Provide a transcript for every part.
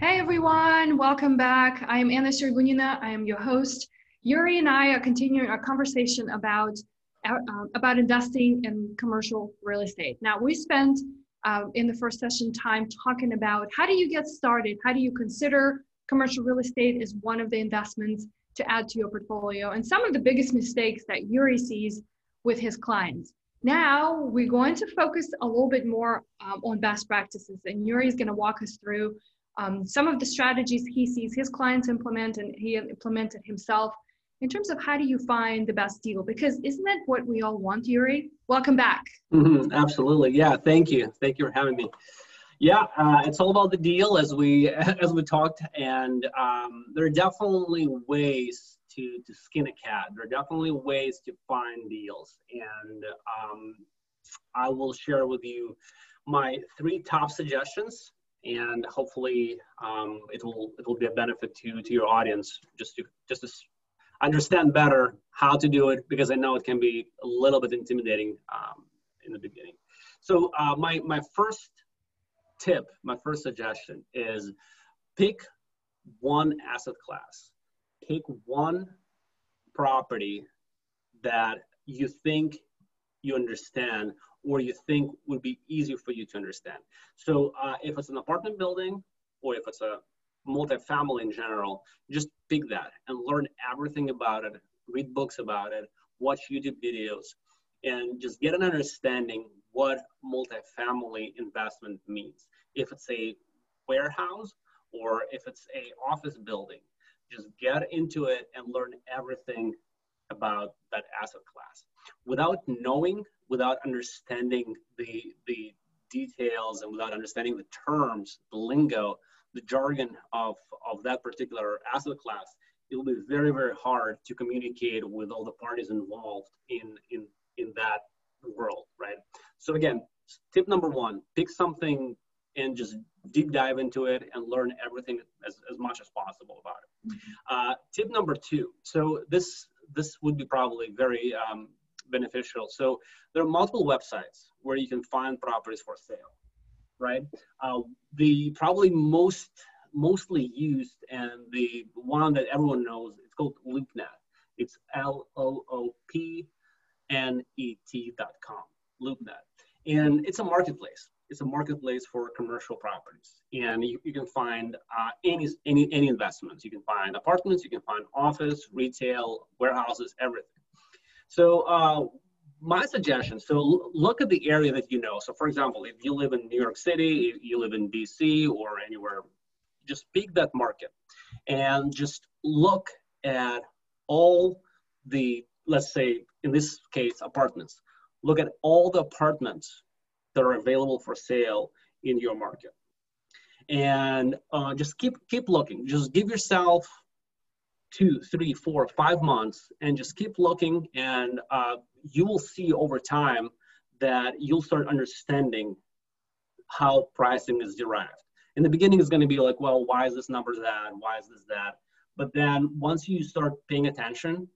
Hey everyone, welcome back. I am Anna Sergunina. I am your host. Yuri and I are continuing our conversation about uh, about investing in commercial real estate. Now we spent uh, in the first session time talking about how do you get started? How do you consider commercial real estate as one of the investments to add to your portfolio? And some of the biggest mistakes that Yuri sees with his clients. Now we're going to focus a little bit more um, on best practices, and Yuri is going to walk us through um, some of the strategies he sees his clients implement and he implemented himself in terms of how do you find the best deal? Because isn't that what we all want yuri? Welcome back. Mm-hmm, absolutely. Yeah thank you. Thank you for having me. Yeah uh, it's all about the deal as we as we talked and um, there are definitely ways to to skin a cat. There are definitely ways to find deals and um, i will share with you my three top suggestions and hopefully um, it will it will be a benefit to to your audience just to just to understand better how to do it because I know it can be a little bit intimidating um, in the beginning. So uh, my my first tip, my first suggestion is pick one asset class, pick one property that you think you understand or you think would be easier for you to understand. So uh, if it's an apartment building or if it's a multifamily in general, just pick that and learn everything about it, read books about it, watch YouTube videos, and just get an understanding what multifamily investment means. If it's a warehouse or if it's a office building, just get into it and learn everything about that asset class. Without knowing without understanding the the details and without understanding the terms, the lingo, the jargon of, of that particular asset class, it will be very, very hard to communicate with all the parties involved in, in, in that world, right? So again, tip number one, pick something and just deep dive into it and learn everything as, as much as possible about it. Mm-hmm. Uh, tip number two, so this, this would be probably very um, beneficial. So there are multiple websites where you can find properties for sale, right? Uh, the probably most mostly used and the one that everyone knows it's called LoopNet. It's L O O P N E T dot com, LoopNet, and it's a marketplace. It's a marketplace for commercial properties, and you, you can find uh, any any any investments. You can find apartments, you can find office, retail, warehouses, everything. So uh, my suggestion, so look at the area that you know. So for example, if you live in New York City, you live in DC or anywhere, just pick that market and just look at all the, let's say in this case, apartments. Look at all the apartments that are available for sale in your market. And uh, just keep keep looking. Just give yourself two, three, four, five months and just keep looking and uh, you will see over time that you'll start understanding how pricing is derived. In the beginning, it's going to be like, well, why is this number that? Why is this that? But then once you start paying attention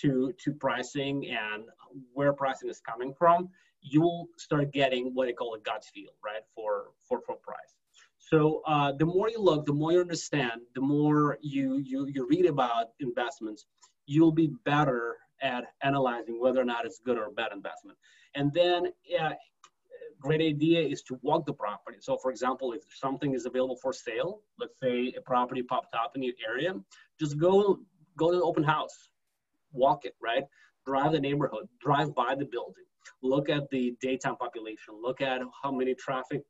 to, to pricing and where pricing is coming from, you'll start getting what I call a gut feel, right, for, for, for price. So uh, the more you look, the more you understand, the more you, you, you read about investments, you'll be better at analyzing whether or not it's good or bad investment. And then yeah, great idea is to walk the property. So for example, if something is available for sale, let's say a property popped up in your area, just go, go to the open house, walk it, right? Drive the neighborhood, drive by the building, look at the daytime population, look at how many traffic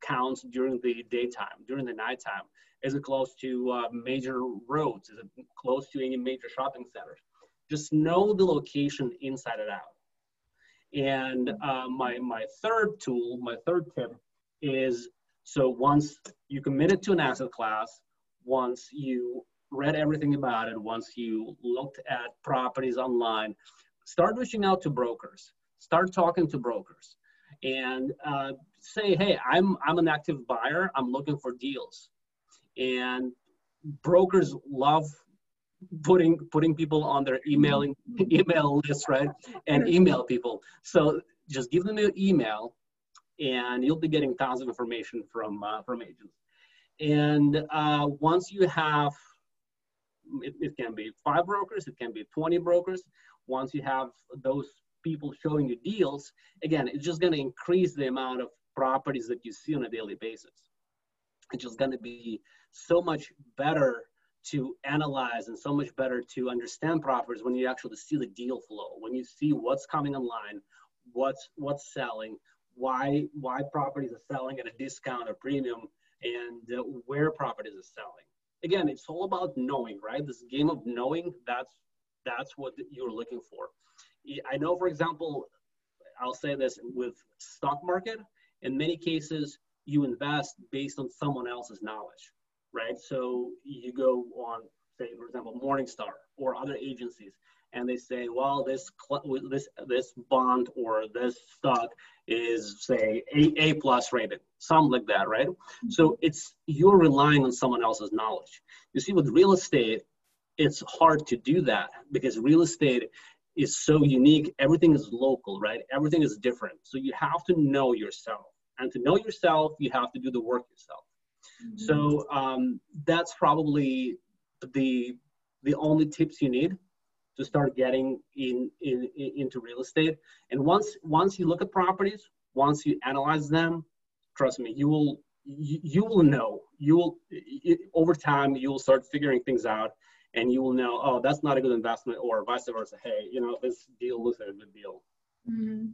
counts during the daytime, during the nighttime? Is it close to uh, major roads? Is it close to any major shopping centers? Just know the location inside and out. And uh, my, my third tool, my third tip is so once you committed to an asset class, once you read everything about it, once you looked at properties online, start reaching out to brokers, start talking to brokers and uh, say, hey, I'm, I'm an active buyer. I'm looking for deals. And brokers love putting putting people on their emailing email list, right? And email people. So just give them your email, and you'll be getting tons of information from uh, from agents. And uh, once you have, it, it can be five brokers, it can be 20 brokers. Once you have those people showing you deals, again, it's just going to increase the amount of properties that you see on a daily basis. It's just going to be so much better to analyze and so much better to understand properties when you actually see the deal flow, when you see what's coming online, what's what's selling, why why properties are selling at a discount or premium, and uh, where properties are selling. Again, it's all about knowing, right? This game of knowing. That's that's what you're looking for. I know, for example, I'll say this with stock market. In many cases, you invest based on someone else's knowledge right? So you go on, say, for example, Morningstar or other agencies, and they say, well, this this this bond or this stock is say a, a plus rated, something like that, right? Mm-hmm. So it's you're relying on someone else's knowledge. You see, with real estate, it's hard to do that because real estate is so unique. Everything is local, right? Everything is different. So you have to know yourself. And to know yourself, you have to do the work yourself. So mm-hmm. um, that's probably the the only tips you need to start getting in, in, in, into real estate. And once once you look at properties, once you analyze them, trust me, you will you, you will know. You will over time you will start figuring things out, and you will know. Oh, that's not a good investment, or vice versa. Hey, you know this deal looks like a good deal. Mm-hmm.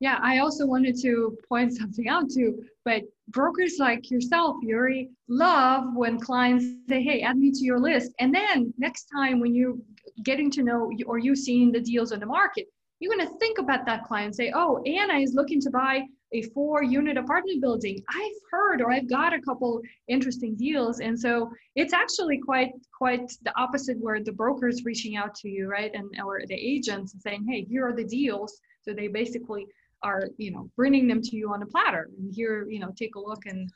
Yeah, I also wanted to point something out too, but brokers like yourself, Yuri, love when clients say, hey, add me to your list. And then next time when you're getting to know or you seeing the deals on the market, you're going to think about that client say, oh, Anna is looking to buy a four unit apartment building. I've heard or I've got a couple interesting deals. And so it's actually quite quite the opposite where the brokers reaching out to you, right? And or the agents saying, hey, here are the deals so they basically are, you know, bringing them to you on a platter. And here, you know, take a look and.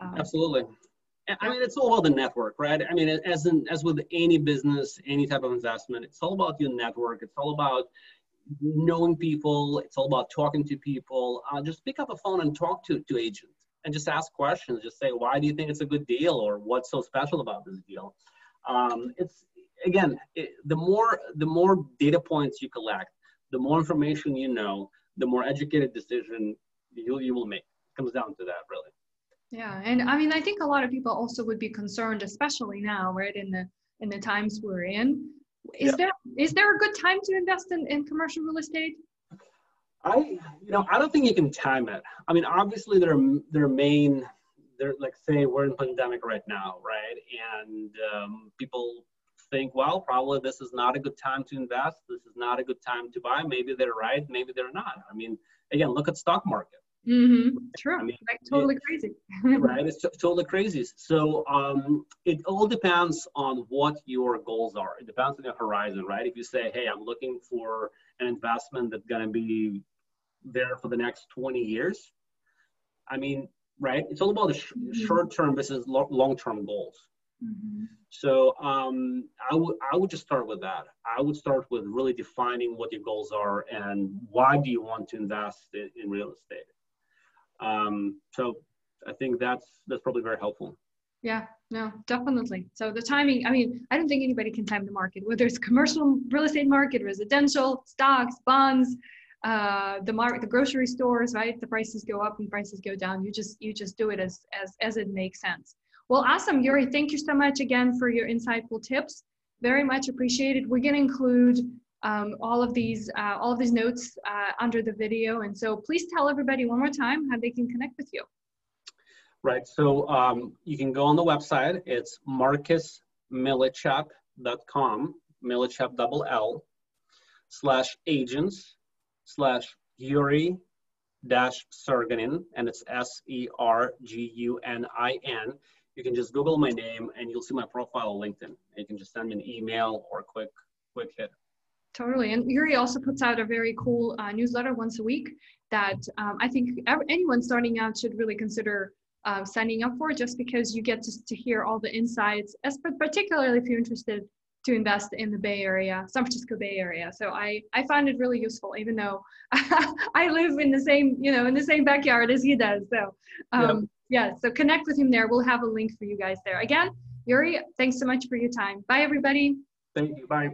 Um, Absolutely. I mean, it's all about the network, right? I mean, as in, as with any business, any type of investment, it's all about your network. It's all about knowing people. It's all about talking to people. Uh, just pick up a phone and talk to, to agents and just ask questions. Just say, why do you think it's a good deal or what's so special about this deal? Um, it's again, it, the more the more data points you collect, the more information you know, the more educated decision you, you will make. It comes down to that, really. Yeah, and I mean, I think a lot of people also would be concerned, especially now, right in the in the times we're in. Is yeah. there is there a good time to invest in, in commercial real estate? I you know I don't think you can time it. I mean, obviously there are there are main there like say we're in pandemic right now, right? And um, people think, well, probably this is not a good time to invest. This is not a good time to buy. Maybe they're right. Maybe they're not. I mean, again, look at stock market. Mm-hmm. True. I mean, like totally it, crazy. right. It's t- totally crazy. So um, it all depends on what your goals are. It depends on your horizon, right? If you say, hey, I'm looking for an investment that's going to be there for the next 20 years, I mean, right? It's all about the sh- mm-hmm. short term versus lo- long term goals. Mm-hmm. So um, I would I would just start with that. I would start with really defining what your goals are and why do you want to invest in, in real estate. Um, so I think that's that's probably very helpful. Yeah, no, definitely. So the timing, I mean, I don't think anybody can time the market, whether it's commercial real estate market, residential, stocks, bonds, uh, the market, the grocery stores, right? The prices go up and prices go down. You just you just do it as as as it makes sense. Well, awesome, Yuri. Thank you so much again for your insightful tips. Very much appreciated. We're to include um, all of these uh, all of these notes uh, under the video, and so please tell everybody one more time how they can connect with you. Right. So um, you can go on the website. It's marcusmillichap.com, Millichap double L, slash agents, slash Yuri dash Sergunin, and it's S E R G U N I N you can just Google my name and you'll see my profile on LinkedIn. You can just send me an email or a quick, quick hit. Totally. And Yuri also puts out a very cool uh, newsletter once a week that um, I think anyone starting out should really consider uh, signing up for just because you get to, to hear all the insights, as particularly if you're interested to invest in the Bay Area, San Francisco Bay Area. So I, I find it really useful, even though I live in the same, you know, in the same backyard as he does. So um, Yeah, so connect with him there. We'll have a link for you guys there. Again, Yuri, thanks so much for your time. Bye, everybody. Thank you. Bye.